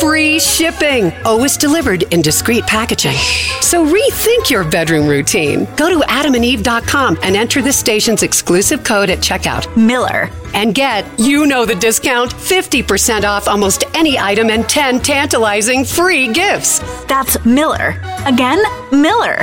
Free shipping, always delivered in discreet packaging. So rethink your bedroom routine. Go to adamandeve.com and enter the station's exclusive code at checkout. Miller. And get, you know the discount, 50% off almost any item and 10 tantalizing free gifts. That's Miller. Again, Miller.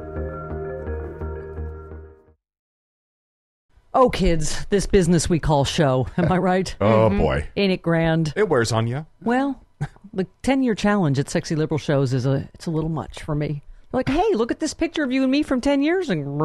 Oh, kids, this business we call show. Am I right? Oh mm-hmm. boy, Ain't it grand? it wears on you. Well, the 10 year challenge at Sexy Liberal shows is a it's a little much for me. Like, hey, look at this picture of you and me from 10 years. And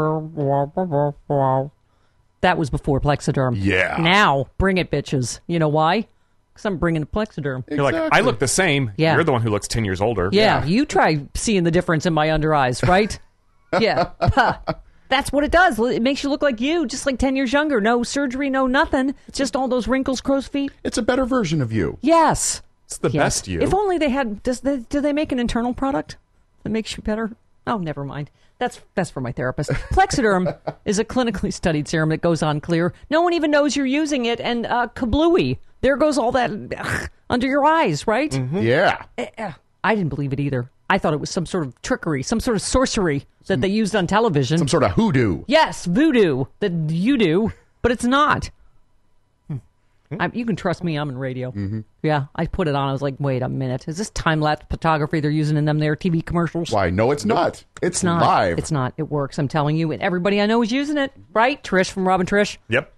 that was before Plexiderm. Yeah. Now, bring it, bitches. You know why? Because I'm bringing the Plexiderm. You're like, I look the same. Yeah. You're the one who looks ten years older. Yeah, you try seeing the difference in my under eyes, right? yeah. That's what it does. It makes you look like you, just like 10 years younger. No surgery, no nothing. It's Just all those wrinkles, crow's feet. It's a better version of you. Yes. It's the Yes. best you. If only they had. Does they, do they make an internal product that makes you better? Oh, never mind. That's that's for my therapist. Plexiderm is a clinically studied serum that goes on clear. No one even knows you're using it, and uh, kablooey. There goes all that ugh, under your eyes, right? yeah. Eh, eh. I didn't believe it either. I thought it was some sort of trickery, some sort of sorcery that they used on television. Some sort of hoodoo. Yes, voodoo that you do, but it's not. Hmm. I, you can trust me. I'm in radio. Mm-hmm. Yeah, I put it on. I was like, wait a minute. Is this time lapse photography they're using in them their TV commercials? Why? No, it's not. It's, It's not. live. It's not. It works. I'm telling you. And everybody I know is using it. Right? Trish from Robin Trish. Yep.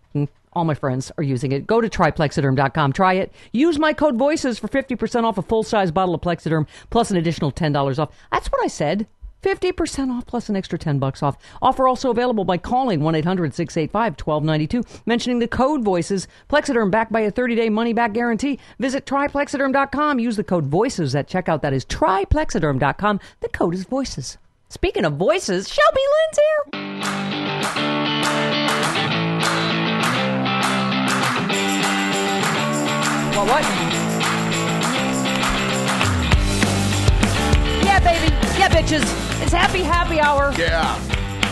All my friends are using it. Go to tryplexiderm.com. Try it. Use my code VOICES for 50% off a full size bottle of Plexiderm plus an additional $10 off. That's what I said. 50% off plus an extra 10 bucks off. Offer also available by calling 1-800-685-1292, mentioning the code VOICES. Plexiderm backed by a 30-day money-back guarantee. Visit tryplexiderm.com. Use the code VOICES at checkout. That is tryplexiderm.com. The code is VOICES. Speaking of voices, Shelby Lynne's here. What, what? Yeah, baby. Yeah, bitches. It's happy, happy hour. Yeah.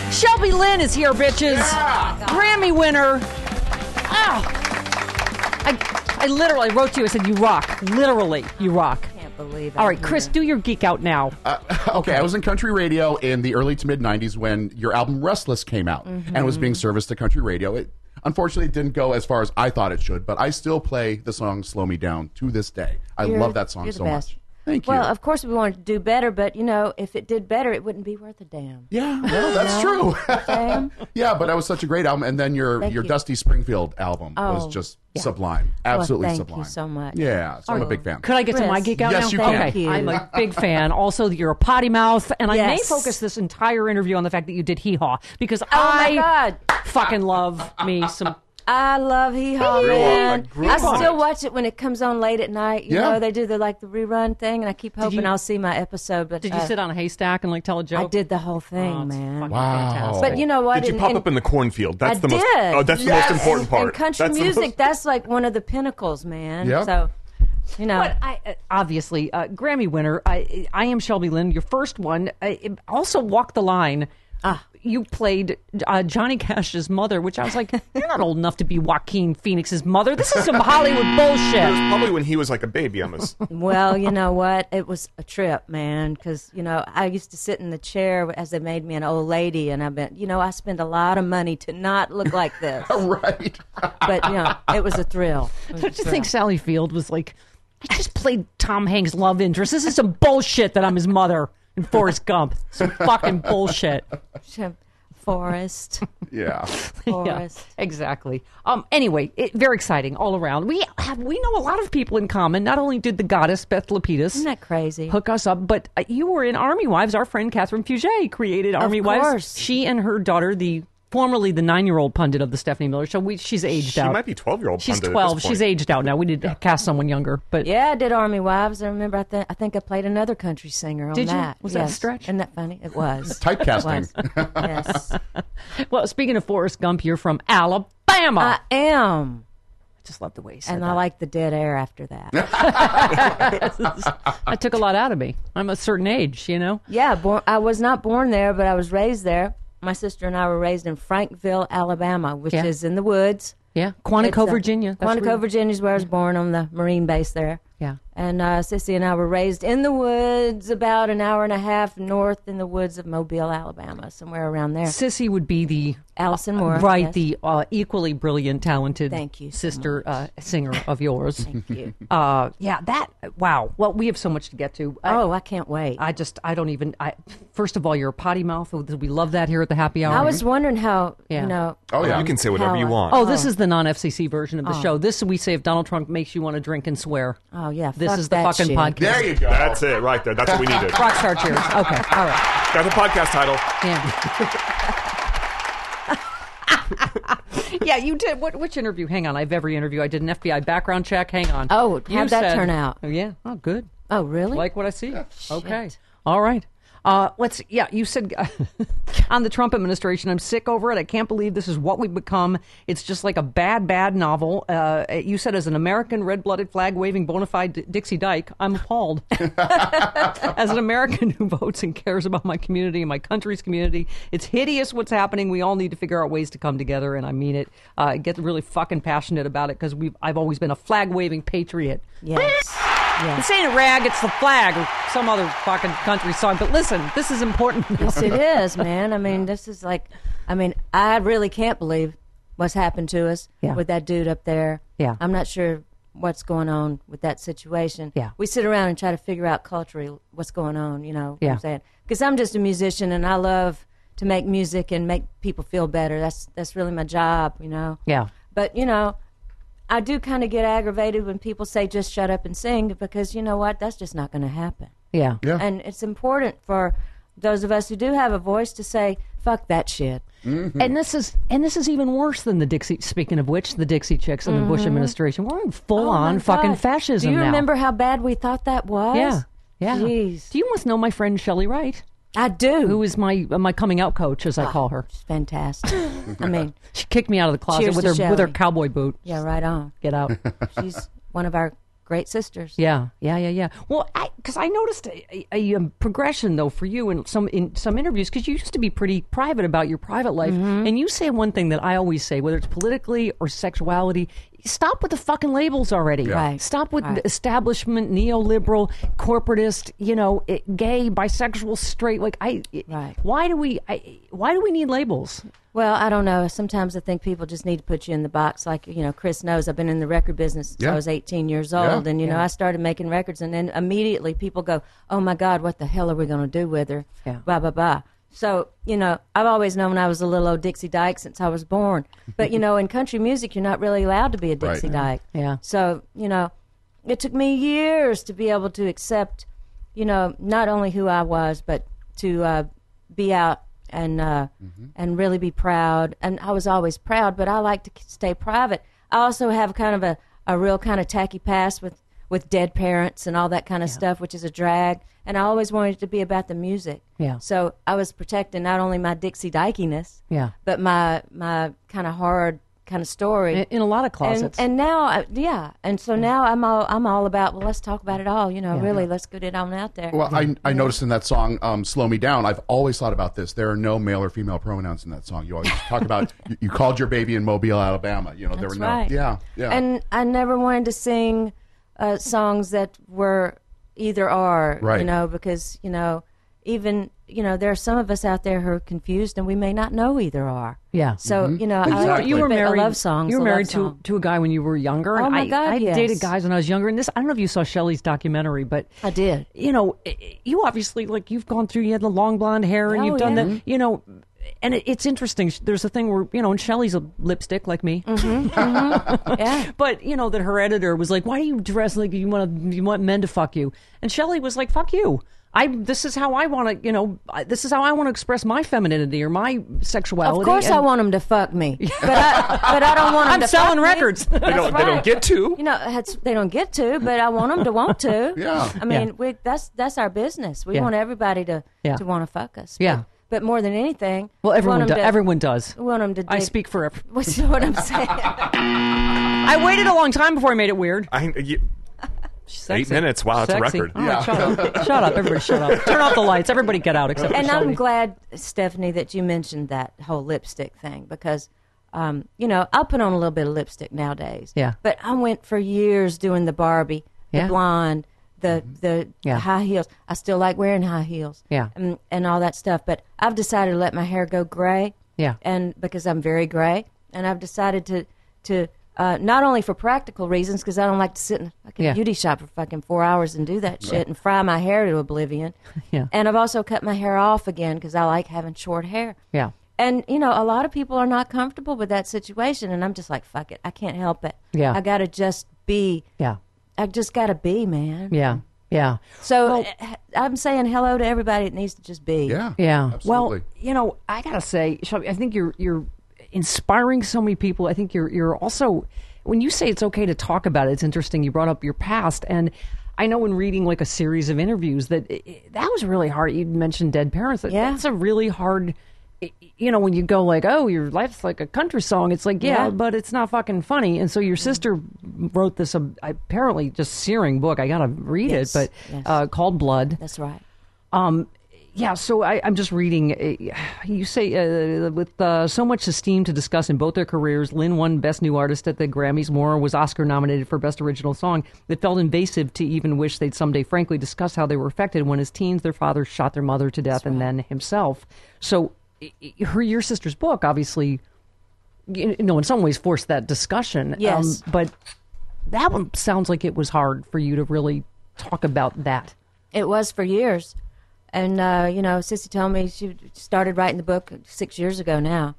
Shelby Lynne is here, bitches. Yeah. Grammy winner. Ah. I, I literally wrote to you. I said, you rock. Literally, you rock. Can't believe it. All right, Chris, do your geek out now. Okay, I was in country radio in the early to mid 90s when your album Restless came out and was being serviced to country radio. It unfortunately it didn't go as far as I thought it should, but I still play the song Slow Me Down to this day. I You're- love that song you're the so best. much. Thank you. Well, of course we wanted to do better, but you know, if it did better, it wouldn't be worth a damn. yeah, well, that's No. true. Damn. yeah, but that was such a great album and then your Thank your you. Dusty Springfield album was Oh, just yeah. sublime. Absolutely thank you sublime. so much. Yeah, so I'm a big fan. Could I get to Chris. my geek out Yes, now? you can. Thank you. I'm a big fan. Also, you're a potty mouth, and I may Yes. focus this entire interview on the fact that you did hee haw because Oh my I God. fucking love me some. I love Hee Haw, man. I I still it. watch it when it comes on late at night. You Yeah. know, they do the like the rerun thing, and I keep hoping you- I'll see my episode. But Did you uh, sit on a haystack and like tell a joke? I did the whole thing, Oh, man. Wow. fantastic. But you know what? Did you And- pop and up in the cornfield? That's I the most. did. Oh, that's the most important part. And country That's music, most- that's like one of the pinnacles, man. Yep. So, you know, But I uh, obviously uh, Grammy winner. I I am Shelby Lynne. Your first one. I, also walk the line you played uh, Johnny Cash's mother, which I was like, you're not old enough to be Joaquin Phoenix's mother. This is some Hollywood bullshit. It was bullshit. probably when he was like a baby on this. Well, you know what? It was a trip, man. Because you know, I used to sit in the chair as they made me an old lady, and I've been, you know, I spent a lot of money to not look like this. right. but you know, it was a thrill. It was Don't you think. Sally Field was like, I just played Tom Hanks' love interest. This is some bullshit that I'm his mother in Forrest Gump. Some fucking bullshit. Forest, Yeah. Forest. Yeah, exactly. Um. Anyway, it, very exciting all around. We have we know a lot of people in common. Not only did the goddess Beth Lapides Isn't that crazy? hook us up, but uh, you were in Army Wives. Our friend Katherine Fugate created Army Wives. course. She and her daughter, the formerly the nine-year-old pundit of the Stephanie Miller Show. We, she's aged She out. She might be 12 year old. She's twelve. She's aged out now. We did cast someone younger, but Yeah, I did Army Wives. I remember. I, th- I think I played another country singer on Did you? that. Was that a yes. stretch? Isn't that funny? It was. Typecasting. It was. yes, well, speaking of Forrest Gump, you're from Alabama. I am, I just love the way you said and that. I like the dead air after that. that took a lot out of me. I'm a certain age, you know. yeah, born, I was not born there, but I was raised there. My sister and I were raised in Frankville, Alabama, which Yeah. is in the woods. Yeah, Quantico, uh, Virginia. That's Quantico, Virginia is where I was born on the Marine base there. Yeah. And uh, Sissy and I were raised in the woods, about an hour and a half north in the woods of Mobile, Alabama, somewhere around there. Sissy would be the Allison Moorer, right, yes. the uh, equally brilliant, talented Thank you so sister uh, singer of yours. Thank you. Uh, yeah, that wow. Well, we have so much to get to. I, oh, I can't wait. I just I don't even. I first of all, you're a potty mouth. We love that here at the Happy Hour. I was wondering how, Yeah. you know. Oh, yeah. You can say whatever how you want. Oh, this is the non-FCC version of the show. This we say if Donald Trump makes you want to drink and swear. Oh, yeah. This fuck is the that fucking shit. podcast. There you go. That's it, right there. That's what we needed. Rockstar cheers. Okay, all right. Got the podcast title. Yeah. yeah, you did. What? Which interview? Hang on. I have every interview. I did an FBI background check. Hang on. Oh, You how'd that said- turn out? Oh, yeah. Oh, good. Oh, really? Like what I see. Oh, okay. All right. Uh, let's. Yeah, you said on the Trump administration. I'm sick over it. I can't believe this is what we've become. It's just like a bad, bad novel. Uh, you said as an American, red-blooded, flag-waving, bona fide Dixie Dyke, I'm appalled. as an American who votes and cares about my community and my country's community, it's hideous what's happening. We all need to figure out ways to come together, and I mean it. Uh, get really fucking passionate about it because. I've always been a flag-waving patriot. yes. This ain't a rag, it's the flag or some other fucking country song. But listen, this is important. yes, it is, man. I mean, this is like, I mean, I really can't believe what's happened to us Yeah. with that dude up there. Yeah. I'm not sure what's going on with that situation. Yeah. We sit around and try to figure out culturally what's going on, you know what Yeah. I'm saying? Because I'm just a musician and I love to make music and make people feel better. That's that's really my job, you know. Yeah. But, you know, I do kind of get aggravated when people say just shut up and sing because you know what? That's just not going to happen. Yeah. Yeah. And it's important for those of us who do have a voice to say, fuck that shit. And this is and this is even worse than the Dixie. Speaking of which, the Dixie Chicks and the Bush administration. We're in full Mm-hmm. Oh, on my fucking fascism Do you now. remember how bad we thought that was? Yeah. Yeah. Jeez. Do you must know my friend Chely Wright, I do. who is my my coming out coach, as I ah, call her. It's fantastic. I mean, She kicked me out of the closet Cheers with to her with her Chely. cowboy boot. yeah, right on. Get out. She's one of our great sisters. Yeah, yeah, yeah, yeah. Well, because I, noticed a, a, a, um, progression though for you in some in some interviews because you used to be pretty private about your private life, Mm-hmm. and you say one thing that I always say, whether it's politically or sexuality. Stop with the fucking labels already. Right. Stop with Right. the establishment, neoliberal, corporatist. You know, it, gay, bisexual, straight. Like I. Right. Why do we? I, why do we need labels? Well, I don't know. Sometimes I think people just need to put you in the box. Like, you know, Chris knows I've been in the record business since Yeah. I was 18 years old. Yeah. And, you know, I started making records, and then immediately people go, oh my God, what the hell are we going to do with her? Yeah. Blah, blah, blah. So, you know, I've always known I was a little old Dixie Dyke since I was born. But, you know, in country music, you're not really allowed to be a Dixie Right. Dyke. Yeah. So, you know, it took me years to be able to accept, you know, not only who I was, but to uh, be out and uh, and really be proud. And I was always proud, but I like to stay private. I also have kind of a, a real kind of tacky past with, with dead parents and all that kind of stuff, which is a drag. And I always wanted it to be about the music. Yeah. So I was protecting not only my Dixie Dykiness, Yeah. but my my kind of hard kind of story. In, in a lot of and, closets. and now, I- yeah, and so now I'm all I'm all about. Well, let's talk about it all. You know, really, let's get it on out there. Well, I, I noticed in that song, um, "Slow Me Down." I've always thought about this. There are no male or female pronouns in that song. You always talk about you, you called your baby in Mobile, Alabama. You know, there That's were no. right. Yeah, yeah. And I never wanted to sing uh, songs that were either or. Right. You know, because you know, even you know, there are some of us out there who are confused, and we may not know either or. yeah. So mm-hmm. you know, I like Exactly. to You were keep it a married. love songs. You were married to to a guy when you were younger. Oh, my I, God, I yes. dated guys when I was younger, and this I don't know if you saw Chely's documentary, but I did. you know, i- i- you obviously like you've gone through. You had the long blonde hair, and Oh, you've done yeah. the, you know, and it, it's interesting. There's a thing where you know, and Chely's a lipstick like me, mm-hmm, mm-hmm. Yeah. but you know that her editor was like, "Why do you dress like you want to? You want men to fuck you?" And Chely was like, "Fuck you." I this is how I want to, you know, this is how I want to express my femininity or my sexuality. Of course, I want them to fuck me, but I, but I don't want them I'm to selling fuck me. records. They don't- they don't get to. You know, that's, they don't get to, but I want them to want to. Yeah. I mean, Yeah. we, that's that's our business. We Yeah. want everybody to Yeah. to want to fuck us. Yeah. But, but more than anything, Well, everyone want 'em does. to, Everyone does. we want them to. I speak for every. What's what I'm saying? I waited a long time before I made it weird. I, you, Sexy. Eight minutes. Wow, that's a Sexy. record. All right, shut up. shut up. Everybody shut up. Turn off the lights. Everybody get out except and for I'm glad, Stephanie, that you mentioned that whole lipstick thing because, um, you know, I'll put on a little bit of lipstick nowadays. Yeah. But I went for years doing the Barbie, the Yeah. blonde, the the Yeah. high heels. I still like wearing high heels. Yeah. And, and all that stuff. But I've decided to let my hair go gray. Yeah. And because I'm very gray, and I've decided to to. Uh, not only for practical reasons, because I don't like to sit in a fucking Yeah. beauty shop for fucking four hours and do that shit and fry my hair to oblivion. Yeah. And I've also cut my hair off again because I like having short hair. Yeah. And you know, a lot of people are not comfortable with that situation, and I'm just like, fuck it, I can't help it. Yeah. I gotta just be. Yeah. I just gotta be, man. Yeah. Yeah. So eh, I'm saying hello to everybody that needs to just be. yeah. Yeah. Absolutely. Well, you know, I gotta say, Shelby, I think you're you're inspiring so many people. I think you're you're also when you say it's okay to talk about it. It's interesting. You brought up your past, and I know in reading like a series of interviews that it, that was really hard. You mentioned dead parents. That- Yeah. That's a really hard. You know, when you go like, "Oh, your life's like a country song," it's like, yeah, Yeah. but it's not fucking funny. And so your sister wrote this uh, apparently just searing book. I gotta read Yes, it, but yes. uh, called Blood. That's right. Um, yeah, so I, I'm just reading. Uh, you say uh, with uh, so much esteem to discuss in both their careers, Lynne won Best New Artist at the Grammys. Moorer was Oscar nominated for Best Original Song. It felt invasive to even wish they'd someday frankly discuss how they were affected when, as teens, their father shot their mother to death and then himself. So, her your sister's book, obviously, you know, in some ways, forced that discussion. Um, Yes. but that one sounds like it was hard for you to really talk about that. It was for years. And, uh, you know, Sissy told me she started writing the book six years ago now.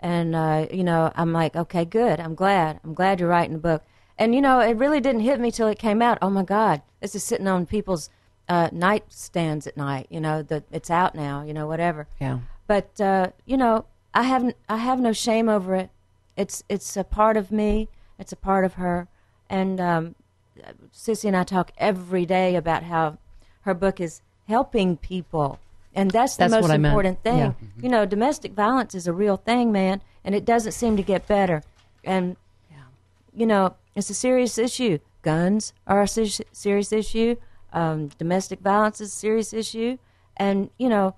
And, uh, you know, I'm like, okay, good. I'm glad. I'm glad you're writing the book. And, you know, it really didn't hit me till it came out. Oh, my God. This is sitting on people's uh, nightstands at night. You know, the, it's out now, you know, whatever. Yeah. But, uh, you know, I have, I have no shame over it. It's, it's a part of me. It's a part of her. And um, Sissy and I talk every day about how her book is helping people. And that's the That's most what I meant. important thing. Yeah. You know, domestic violence is a real thing, man, and it doesn't seem to get better. And, you know, it's a serious issue. Guns are a ser- serious issue. Um, domestic violence is a serious issue. And, you know,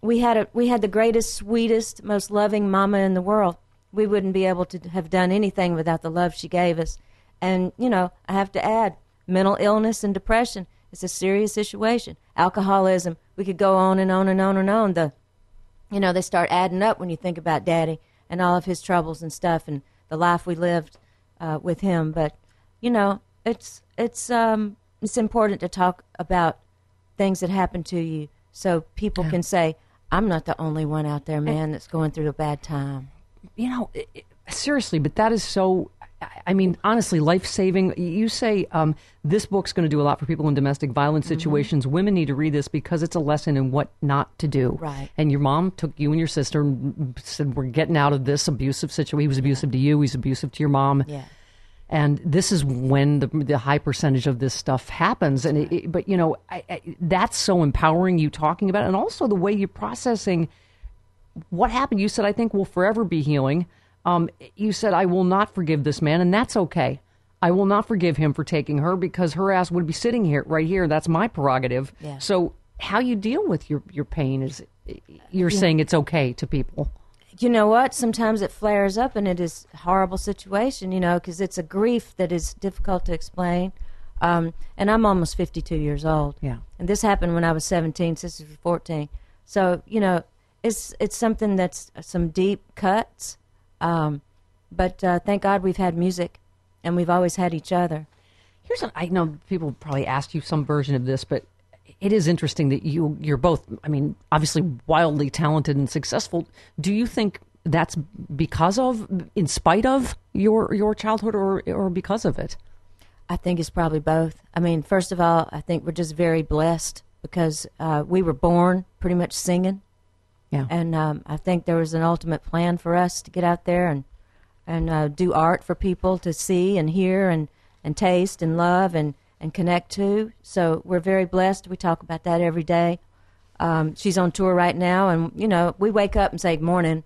we had a we had the greatest, sweetest, most loving mama in the world. We wouldn't be able to have done anything without the love she gave us. And you know, I have to add, mental illness and depression is a serious situation. Alcoholism, we could go on and on and on and on. The you know, they start adding up when you think about daddy and all of his troubles and stuff and the life we lived uh, with him. But, you know, it's it's um it's important to talk about things that happen to you so people can say, I'm not the only one out there, man, that's going through a bad time. you know, it, it- seriously, but that is so. I- mean, honestly, life saving. You say um, this book's going to do a lot for people in domestic violence Mm-hmm. situations. Women need to read this because it's a lesson in what not to do. Right. And your mom took you and your sister and said, "We're getting out of this abusive situation." He was abusive to you. He's abusive to your mom. Yeah. And this is when the, the high percentage of this stuff happens. And it, it- but you know, I, I, that's so empowering. You talking about, it. and also the way you're processing what happened. You said, "I think we'll forever be healing." Um, you said, I will not forgive this man, and that's okay. I will not forgive him for taking her because her ass would be sitting here, right here. That's my prerogative. Yeah. So, how you deal with your, your pain is you're saying it's okay to people. you know what? Sometimes it flares up and it is a horrible situation, you know, because it's a grief that is difficult to explain. Um, and I'm almost 52 years old. Yeah. And this happened when I was 17, sisters were 14. So, you know, it's it's something that's some deep cuts. Um, but uh, thank God we've had music and we've always had each other. Here's an, I know people probably asked you some version of this, but it is interesting that you you're both. I mean, obviously wildly talented and successful. Do you think that's because of, in spite of your your childhood, or or because of it? I think it's probably both. I mean, first of all, I think we're just very blessed because uh, we were born pretty much singing. Yeah. And um, I think there was an ultimate plan for us to get out there and and uh, do art for people to see and hear and, and taste and love and, and connect to. So we're very blessed. We talk about that every day. Um, she's on tour right now, and you know we wake up and say good morning.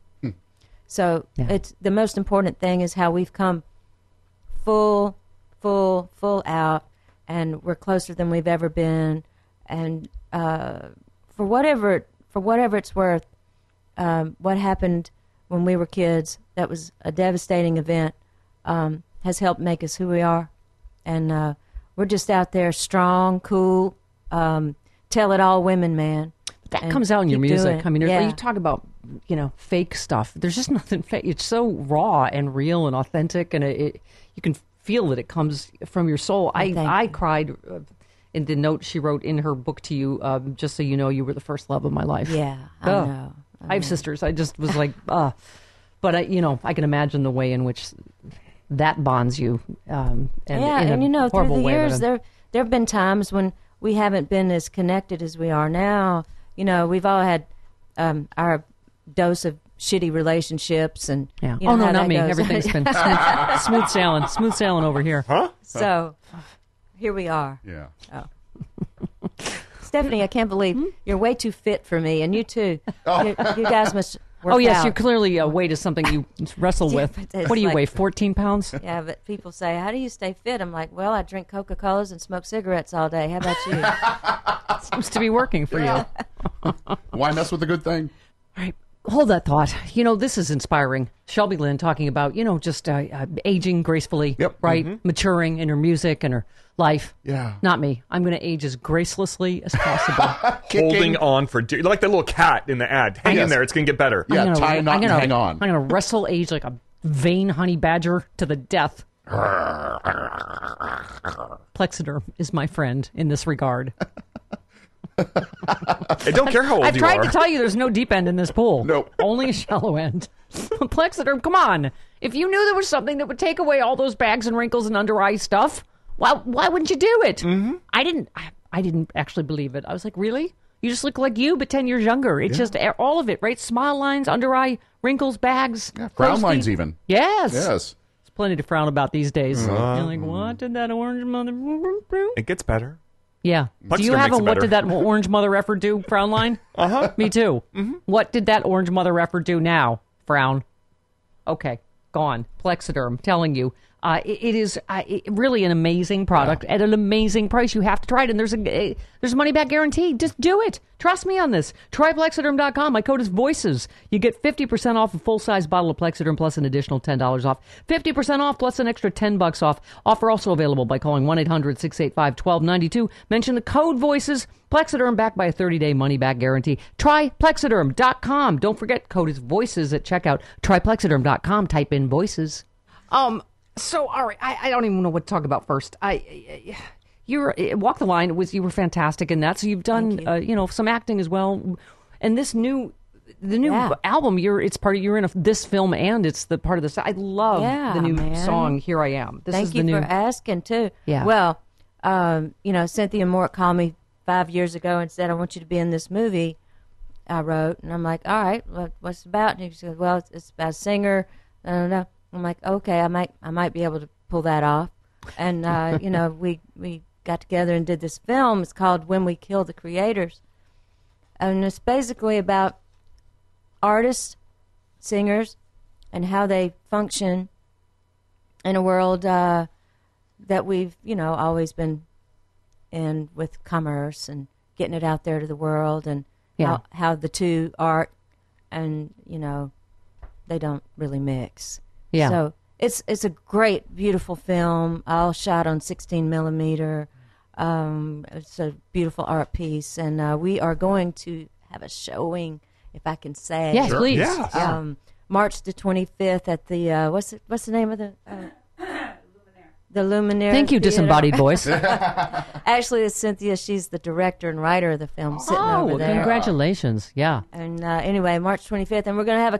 So Yeah. it's the most important thing is how we've come full, full, full out, and we're closer than we've ever been. And uh, for whatever for whatever it's worth, um, what happened when we were kids that was a devastating event um, has helped make us who we are, and uh, we're just out there strong, cool, um, tell it all women, man. That And comes out in your doing music. I mean, yeah. you talk about you know fake stuff. There's just nothing fake. It's so raw and real and authentic, and it, it you can feel that it comes from your soul. I Oh, thank I you. cried uh, in the note she wrote in her book to you. Um, just so you know, you were the first love of my life. Yeah, I Ugh. know. I have sisters. I just was like, uh but I, you know, I can imagine the way in which that bonds you. Um, and yeah, in a and you know, through the way, years, there there have been times when we haven't been as connected as we are now. You know, we've all had um, our dose of shitty relationships, and yeah. you know oh no, how not me. goes. Everything's been smooth, smooth sailing, smooth sailing over here. Huh? so. Here we are. Yeah. Stephanie, I can't believe Hmm? you're way too fit for me, and you too. You, you guys must work Oh yes, out. you're clearly uh, weight is something you wrestle Yeah, with. What do you like- weigh? Fourteen pounds? Yeah, but people say, "How do you stay fit?" I'm like, "Well, I drink Coca Colas and smoke cigarettes all day. How about you?" Seems to be working for you. Why mess with a good thing? All right. Hold that thought. You know, this is inspiring. Shelby Lynne talking about, you know, just uh, uh, aging gracefully, Yep. right? Maturing in her music and her life. Yeah. Not me. I'm going to age as gracelessly as possible. Holding on for dear. Like that little cat in the ad. Hang in there. It's going to get better. Yeah, I'm gonna, tie a knot I'm gonna, hang on. I'm going to wrestle age like a vain honey badger to the death. Plexiderm is my friend in this regard. I don't care how old you are. I've you tried are. to tell you there's no deep end in this pool. Nope. Only a shallow end. Plexiderm, come on. If you knew there was something that would take away all those bags and wrinkles and under eye stuff, why why wouldn't you do it? Mm-hmm. I didn't I, I didn't actually believe it. I was like, really? You just look like you, but ten years younger. It's just all of it, right? Smile lines, under eye wrinkles, bags, Yeah, frown crow's lines even. Yes, Yes. There's plenty to frown about these days. You're like, what did that orange mother? It gets better. Yeah. do you have a what did that orange mother effer do frown line? Uh huh. Me too. What did that orange mother effer do now? Frown. Okay, gone. Plexiderm. Telling you, uh, it, it is uh, it, really an amazing product at an amazing price. You have to try it, and there's a there's a money back guarantee. Just do it. Trust me on this. Try Plexiderm.com. My code is Voices. You get fifty percent off a full size bottle of Plexiderm plus an additional ten dollars off. Fifty percent off plus an extra ten bucks off. Offer also available by calling one 685 Mention the code Voices. Plexiderm backed by a 30-day money-back guarantee. Try Plexiderm.com. Don't forget, code is Voices at checkout. Try Plexiderm.com. Type in Voices. Um. So, all right, I, I don't even know what to talk about first. I, I you're Walk the Line was you were fantastic in that. So you've done you. Uh, you know some acting as well, and this new. The new Yeah. album, you're it's part of you're in a, this film and it's the part of this. I love Yeah, the new man. song. Here I am. This Thank is you the new. for asking too. Yeah. Well, um, you know, Cynthia Mort called me five years ago and said, "I want you to be in this movie." I wrote, and I'm like, "All right, what, what's it about?" And he said, "Well, it's, it's about a singer." I don't know. I'm like, "Okay, I might, I might be able to pull that off." And uh, you know, we we got together and did this film. It's called "When We Kill the Creators," and it's basically about artists, singers, and how they function in a world uh, that we've, you know, always been in with commerce and getting it out there to the world, and Yeah. how, how the two art and you know they don't really mix. Yeah. So it's it's a great, beautiful film, all shot on 16 millimeter. Um, it's a beautiful art piece, and uh, we are going to have a showing, if I can say. Yes, please. Yeah. Um, March the 25th at the uh, what's it, what's the name of the uh, the Luminaire. Thank you, Theater. disembodied voice. Actually, it's Cynthia. She's the director and writer of the film, sitting oh, over there. congratulations. Yeah. And uh, anyway, March 25th, and we're going to have a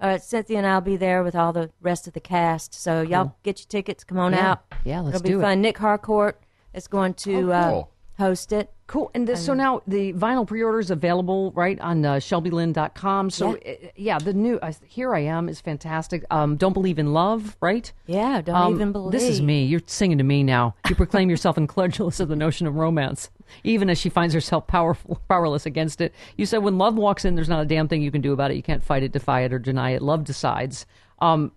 Q&A. Uh, Cynthia and I'll be there with all the rest of the cast. So y'all get your tickets. Come on Yeah. out. Yeah, let's It'll do it. It'll be fun. Nic Harcourt is going to Oh, cool. uh, host it. Cool. And this, so now the vinyl pre-order is available right on uh, shelbylynne.com. So Yeah. uh, yeah, the new uh, Here I Am is fantastic. Um, Don't Believe in Love, right? Yeah, don't Um, even believe. This is me. You're singing to me now. You proclaim yourself incredulous of the notion of romance, even as she finds herself powerful, powerless against it. You said when love walks in, there's not a damn thing you can do about it. You can't fight it, defy it, or deny it. Love decides. Um,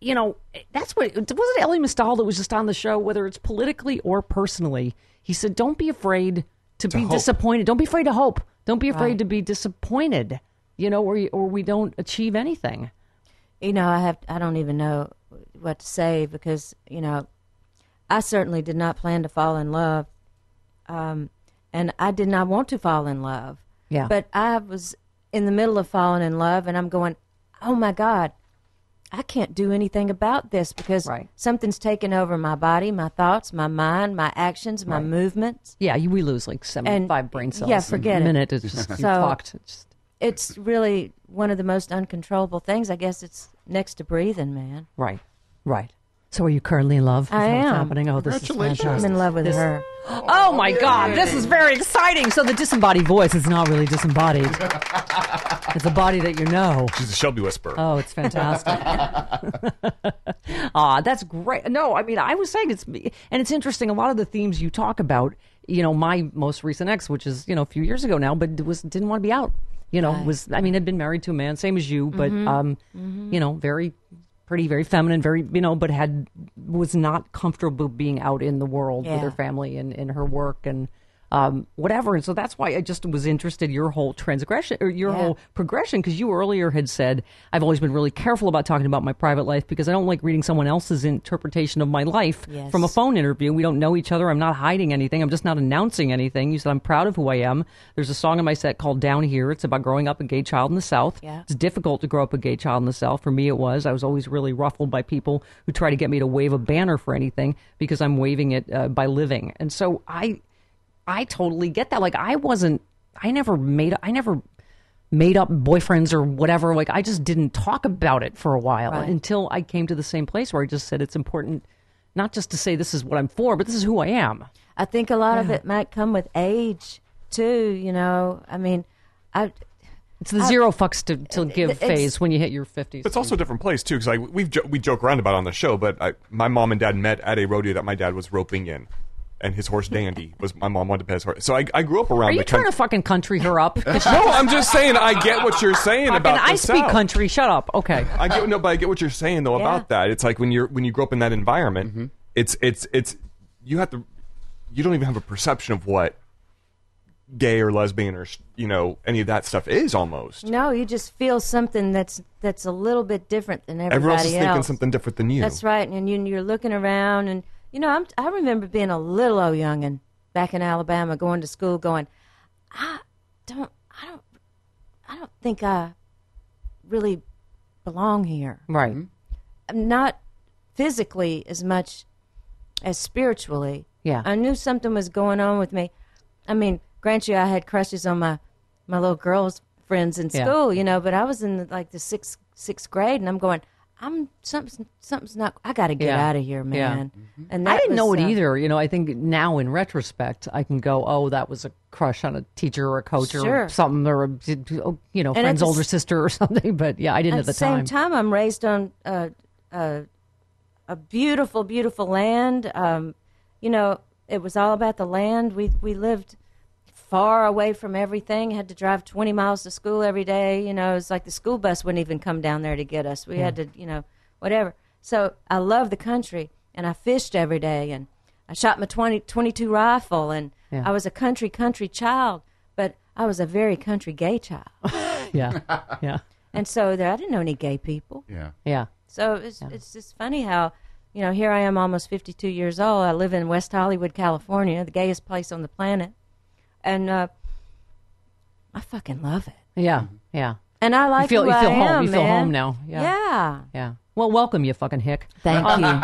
you know, that's what was it. Elie Mystal that was just on the show, whether it's politically or personally. He said, "Don't be afraid to, be hope. disappointed. Don't be afraid to hope. Don't be afraid Right. to be disappointed. You know, or or we don't achieve anything." you know, I have I don't even know what to say because you know, I certainly did not plan to fall in love, um, and I did not want to fall in love. Yeah. But I was in the middle of falling in love, and I'm going, oh my God, I can't do anything about this because Right. something's taken over my body, my thoughts, my mind, my actions, my movements. Yeah, you, we lose like seventy-five brain cells. yeah, in forget a it. minute. It's just So- fucked. It's just- It's really one of the most uncontrollable things. I guess it's next to breathing, man. right, right. So, are you currently in love? Is I what's am. happening? Oh, this is Congratulations. I'm in love with her. Oh my God, this is very exciting. So the disembodied voice is not really disembodied. it's a body that you know. She's a Shelby whisperer. Oh, it's fantastic. Ah, that's great. No, I mean, I was saying it's, and it's interesting. A lot of the themes you talk about, you know, my most recent ex, which is you know a few years ago now, but was didn't want to be out. You know, was I mean, had been married to a man, same as you, but um, you know, very pretty, very feminine, very you know, but had was not comfortable being out in the world with her family and in her work and um, whatever. And so that's why I just was interested your whole transgression or your Yeah. whole progression because you earlier had said I've always been really careful about talking about my private life because I don't like reading someone else's interpretation of my life Yes. from a phone interview. We don't know each other. I'm not hiding anything. I'm just not announcing anything. You said I'm proud of who I am. There's a song in my set called Down Here. It's about growing up a gay child in the South. Yeah. It's difficult to grow up a gay child in the South. For me, it was. I was always really ruffled by people who try to get me to wave a banner for anything because I'm waving it uh, by living. And so I, I totally get that. Like I wasn't. I never made. I never made up boyfriends or whatever. Like I just didn't talk about it for a while Right. until I came to the same place where I just said it's important not just to say this is what I'm for, but this is who I am. I think a lot of it might come with age too. You know, I mean, I It's the zero fucks to, to give phase when you hit your 50s. It's also a different place too, because like we've jo- we joke around about it on the show, but I, my mom and dad met at a rodeo that my dad was roping in, and his horse Dandy was my mom wanted to pet his horse. So I, I grew up around Are you the trying country. to fucking country her up? no, I'm just saying I get what you're saying Fucking, about the I speak South. country. Shut up. Okay. I get no, but I get what you're saying though Yeah. about that. It's like when you're when you grow up in that environment, mm-hmm. it's it's it's you have to you don't even have a perception of what gay or lesbian or you know any of that stuff is almost. no, you just feel something that's that's a little bit different than everybody Everyone else is thinking something different than you. That's right, and you, you're looking around, and you know, I'm, I remember being a little old youngin back in Alabama, going to school, going, I don't, I don't, I don't think I really belong here. Right. Mm-hmm. I'm not physically as much as spiritually. Yeah. I knew something was going on with me. I mean, grant you, I had crushes on my my little girls friends in Yeah. school, you know, but I was in the, like the sixth sixth grade, and I'm going, I'm something's something's not. I got to get Yeah. out of here, Yeah. man. And that I didn't know it uh, either. You know, I think now in retrospect, I can go, oh, that was a crush on a teacher or a coach or something, or a, you know, friend's the older s- sister or something. But yeah, I didn't At at the the same time. time, I'm raised on a a, a beautiful, beautiful land. Um, you know, it was all about the land. We we lived far away from everything. Had to drive 20 miles to school every day. You know, it's like the school bus wouldn't even come down there to get us. We had to, you know, whatever. So I love the country, and I fished every day, and I shot my 20, 22 rifle, and Yeah. I was a country, country child, but I was a very country gay child. Yeah. Yeah. and so there, I didn't know any gay people. Yeah. Yeah. So it's it's just funny how, you know, here I am almost 52 years old. I live in West Hollywood, California, the gayest place on the planet. And uh, I fucking love it. Yeah. Yeah. And I like feel- who you feel I home. am, You feel man. home now. Yeah. Yeah. Yeah. Well, welcome, you fucking hick. Thank Um, you.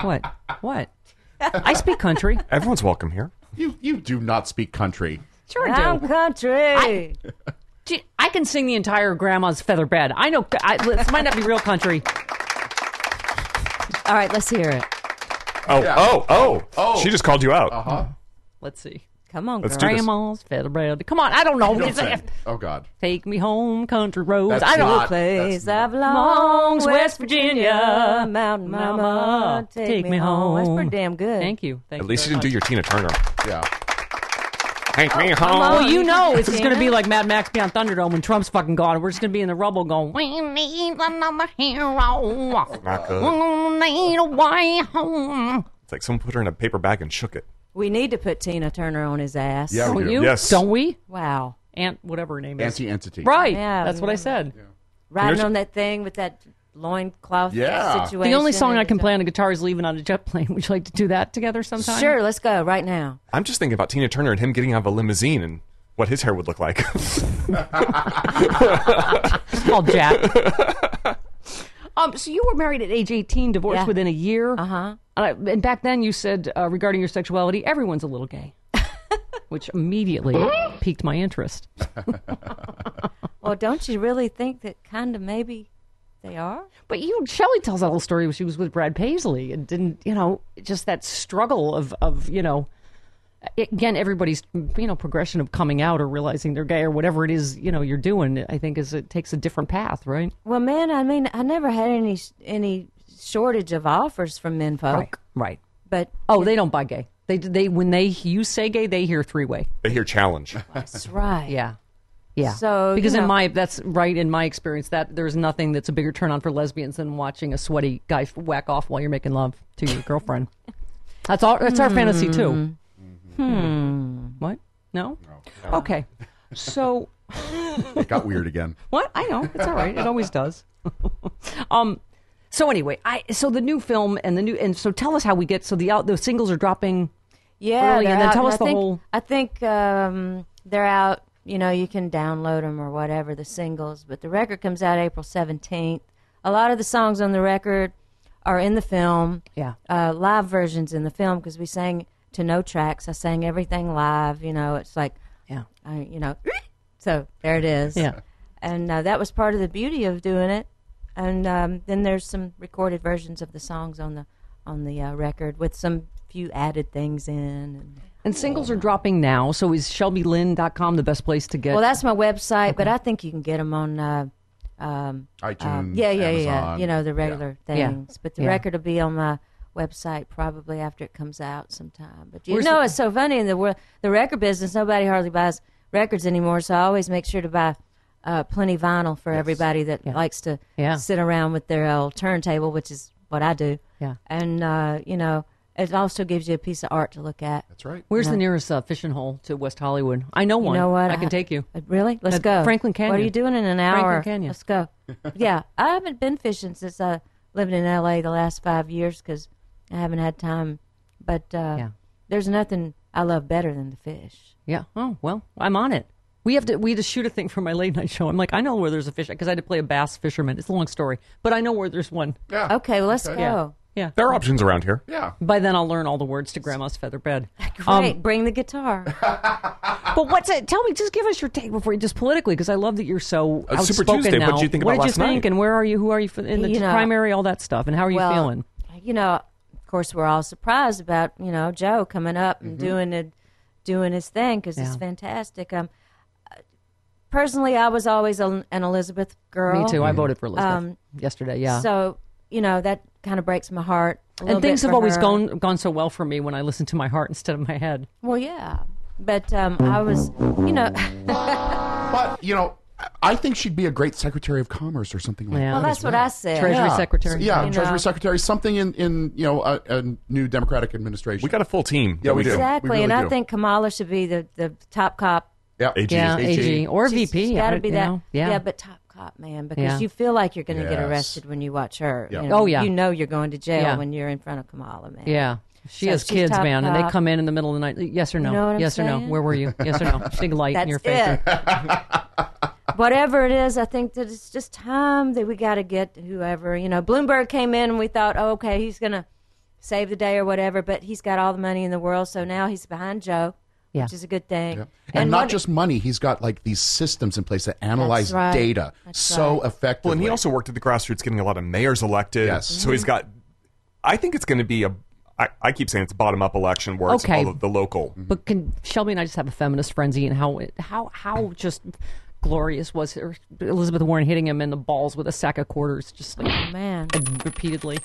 What? What? I speak country. Everyone's welcome here. You you do not speak country. Sure I I'm do. country. Gee, I can sing the entire grandma's feather bed. I know. I, this might not be real country. All right, let's hear it. Oh, oh, oh, Oh. She just called you out. Uh-huh. Let's see. Come on, Let's do this. Grandma's feather bed. Come on. I don't know. Don't It's- sing. Oh God. Take me home, country roads. That's I don't. not- Place That's I belong, Belongs, West Virginia. Mountain Mama, Mama, take, me home. That's pretty damn good. Thank you. Thank At you least you very didn't do much. your Tina Turner. Yeah. Take me home. on. Well, you you know can it's do going to be like Mad Max Beyond Thunderdome when Trump's fucking gone. We're just going to be in the rubble going, we need another hero. Not good. We need a way home. It's like someone put her in a paper bag and shook it. We need to put Tina Turner on his ass. Yeah, we Don't do. you? Yes. Don't we? Wow. Aunt, whatever her name is. Aunty Entity. Right. Yeah, That's what I yeah. said. Riding Here's- on that thing with that loincloth Yeah. situation. The only song I can play on a guitar is Leaving on a Jet Plane. Would you like to do that together sometime? Sure, let's go right now. I'm just thinking about Tina Turner and him getting out of a limousine and what his hair would look like. Call Jack. um, so you were married at age 18, divorced Yeah. within a year. Uh-huh. Uh, and back then you said uh, regarding your sexuality, everyone's a little gay. Which immediately piqued my interest. Well, don't you really think that kind of maybe they are? But you, Chely tells that whole story when she was with Brad Paisley and didn't, you know, just that struggle of, of you know, again, everybody's, you know, progression of coming out or realizing they're gay or whatever it is, you know, you're doing, I think is it takes a different path, right? Well, man, I mean, I never had any any shortage of offers from men folk. Right. Right. But Oh, they don't buy gay. They, they, when they, you say gay, they hear three way. they hear challenge. that's right. Yeah. Yeah. So, because you in my that's right in my experience that there's nothing that's a bigger turn on for lesbians than watching a sweaty guy whack off while you're making love to your girlfriend. That's all. That's our fantasy too. Mm-hmm. Hmm. What? No. Okay. So It got weird again. what? I know it's all right. It always does. um. So anyway, I so the new film and the new and so tell us how we get so the out the singles are dropping. Yeah, early, and then out, tell us I the think, whole- I think um, they're out. You know, you can download them or whatever the singles, but the record comes out April seventeenth. A lot of the songs on the record are in the film. Yeah. uh, live versions in the film because we sang to no tracks. I sang everything live. You know, it's like, Yeah. I, you know, so there it is. Yeah. and uh, that was part of the beauty of doing it. And um, then there's some recorded versions of the songs on the on the uh, record with some few added things in. And, And singles are dropping now. So is ShelbyLynne.com the best place to get? well, that's my website, but I think you can get them on. Uh, um, iTunes. um, yeah, yeah, yeah. You know the regular Yeah. things, but the Yeah. record will be on my website probably after it comes out sometime. But you Where's know, the- it's so funny in the world, the record business. Nobody hardly buys records anymore, so I always make sure to buy uh, plenty vinyl for everybody that likes to Yeah. sit around with their old turntable, which is what I do. Yeah. and uh, you know, it also gives you a piece of art to look at. That's right. Where's the nearest uh, fishing hole to West Hollywood? I know one. You one. know what? I can take you. Uh, Really? Let's At go. Franklin Canyon. What are you doing in an hour? Franklin? Canyon. Let's go. yeah, I haven't been fishing since I lived in L.A. the last five years because I haven't had time. But uh, Yeah. there's nothing I love better than the fish. Yeah. Oh well, I'm on it. We have to we had to shoot a thing for my late night show. I'm like, I know where there's a fish because I had to play a bass fisherman. It's a long story, but I know where there's one. Yeah. Okay, well let's Okay. go. Yeah. There are options around here. Yeah. By then I'll learn all the words to Grandma's feather bed. Great, bring the guitar. But what's it? Tell me, just give us your take before you just politically, because I love that you're so Uh, Super outspoken Tuesday, now. what did you think what about did last you think, night? and where are you? Who are you f- in the You know, primary? All that stuff, and how are you well, feeling? You know, of course, we're all surprised about you know Joe coming up and doing it, doing his thing because it's Mm-hmm. Fantastic. Um, personally, I was always an, an Elizabeth girl. Me too. I voted for Elizabeth Um, yesterday. Yeah. So you know that kind of breaks my heart. a and things bit have always her. gone gone so well for me when I listen to my heart instead of my head. Well, yeah, But um, I was, you know, But you know, I think she'd be a great Secretary of Commerce or something like Yeah. that. well, that's as what. I said. Treasury Yeah. Secretary. Yeah, You Treasury know. Secretary, something in in you know a, a new Democratic administration. We got a full team. Yeah, we do. do. Exactly, really and I do. think Kamala should be the, the top cop. yeah, AG. Yeah, AG. AG or She's- VP. she's got to be that. know, yeah. but top cop, man, because Yeah. you feel like you're going to get arrested when you watch her. Yeah. You know, Oh, yeah. you know you're going to jail Yeah. when you're in front of Kamala, man. Yeah. She So has kids, top man, and they come in in the middle of the night. Yes or no? You know what I'm yes or no? Where were you? Yes or no? Big light That's in your face. it. Whatever it is, I think that it's just time that we got to get whoever. You know, Bloomberg came in and we thought, oh, okay, he's going to save the day or whatever, but he's got all the money in the world, so now he's behind Joe, Yeah. which is a good thing. Yeah. And, not what- just money, he's got like these systems in place that analyze right. data That's so right. effectively. Well, and he also worked at the grassroots, getting a lot of mayors elected. Yes. So he's mm-hmm. got. I think it's going to be a. I, I keep saying it's a bottom up election where it's Okay. all of the local. But can Shelby and I just have a feminist frenzy and how how how just glorious was her, Elizabeth Warren hitting him in the balls with a sack of quarters, just like Oh, man. repeatedly.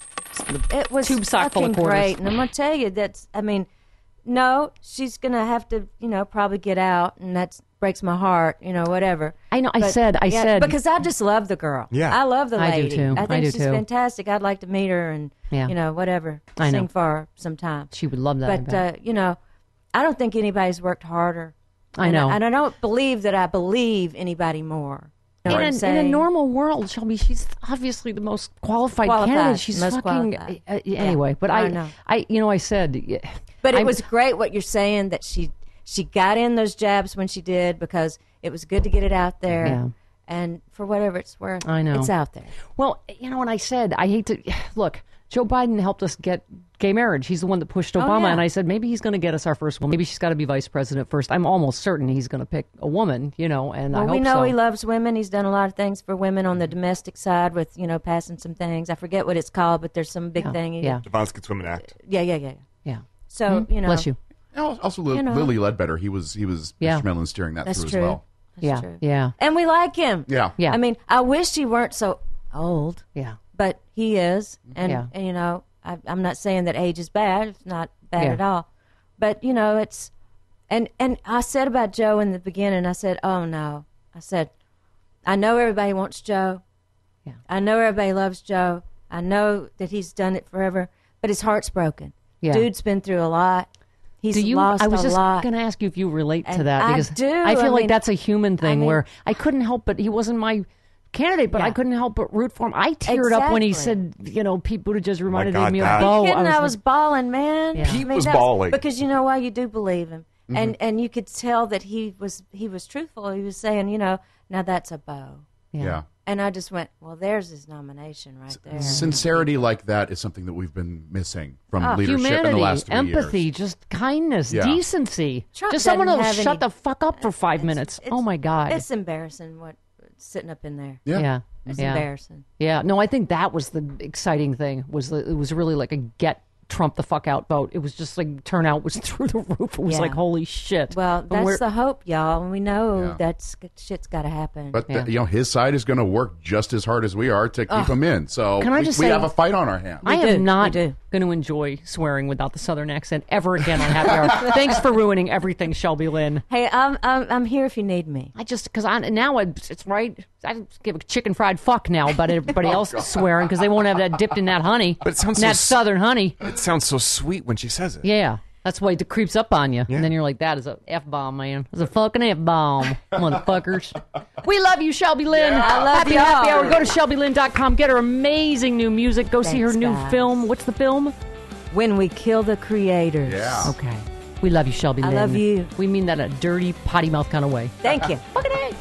It was tube sock full of fucking quarters. great, and I'm gonna tell you that's. I mean, no, she's gonna have to, you know, probably get out, and that breaks my heart, you know, whatever. I know, I said- I said- because I just love the girl. Yeah. I love the lady. I do lady. too. I I think do she's too. fantastic. I'd like to meet her and, Yeah. you know, whatever, I know. sing for her sometime. She would love that. But uh, you know, I don't think anybody's worked harder. I And know. and I don't believe that I believe anybody more. You know in, a, in a normal world, Shelby, she's obviously the most qualified, Qualified, candidate. She's most fucking qualified. uh, anyway. But I I, know. I, you know, I said, yeah, But it I'm- was great what you're saying that she she got in those jabs when she did because it was good to get it out there. Yeah. And for whatever it's worth, I know. it's out there. Well, you know, when I said I hate to look, Joe Biden helped us get gay marriage. He's the one that pushed oh, Obama, Oh, yeah. and I said maybe he's going to get us our first woman. Maybe she's got to be vice president first. I'm almost certain he's going to pick a woman. You know, and I Well, hope we know so. he loves women. He's done a lot of things for women on the domestic side with you know passing some things. I forget what it's called, but there's some big Yeah, thing. yeah. did. Violence Against Women Act. Uh, yeah, yeah, yeah. yeah. So hmm? you know, Bless you. And also, You know. Lilly Ledbetter, he was he was Yeah. instrumental in steering that That's through true. as well. That's yeah, true. yeah, And we like him. Yeah. Yeah. I mean, I wish he weren't so old. yeah. But he is, and, Yeah. and you know, I, I'm not saying that age is bad. It's not bad Yeah. at all, but you know, it's, and and I said about Joe in the beginning. I said, oh no, I said, I know everybody wants Joe. Yeah. I know everybody loves Joe. I know that he's done it forever, but his heart's broken. Yeah. Dude's been through a lot. He's Do you? lost I was just going to ask you if you relate to And that I because do. I feel I like mean- that's a human thing mean- where I couldn't help but he wasn't my candidate, but I couldn't help but root for him. I teared up when he said, you know, Pete Buttigieg reminded God, me of Pat. Beau. kidding? I like- was, bawling, man. Yeah. I Pete mean, was that bawling. because you know why you do believe him, Mm-hmm. and and you could tell that he was he was truthful. He was saying, you know, now that's a bow, Yeah. and I just went, well, there's his nomination right there. Sincerity like that is something that we've been missing from Oh, leadership Humanity, in the last three empathy, years. just kindness, Yeah. decency. Trump just someone doesn't who'll shut any- the fuck up for five minutes. It's- oh my god. it's embarrassing what sitting up in there. Yeah. yeah. It's yeah. embarrassing. Yeah, no, I think that was the exciting thing. Was that it was really like a get Trump the fuck out vote. It was just like turnout was through the roof. It was Yeah. like holy shit. Well, And that's the hope, y'all, we know Yeah. that's shit's got to happen. But uh, the- you know, his side is going to work just as hard as we are to keep him in. So Can I we, just we say- have a fight on our hands. I We am do, not going to enjoy swearing without the southern accent ever again on Happy Hour. Thanks for ruining everything, Shelby Lynne. hey, I'm, I'm I'm here if you need me. I just because I now it's, it's right. I just give a chicken fried fuck now, but everybody oh, else is swearing because they won't have that dipped in that honey. But it sounds in that so s- southern honey. It sounds so sweet when she says it. Yeah, that's why it creeps up on you, Yeah. and then you're like, "That is a f bomb, man. It's a fucking f bomb, motherfuckers." We love you, Shelby Lynne. I love happy, y'all. happy hour. Go to shelbylynne.com. Get her amazing new music. Go see her Thanks, new guys. film. What's the film? When we kill the creators. Yeah. Okay. We love you, Shelby I Lynne. love you. We mean that in a dirty, potty mouth kind of way. Thank you. Bye.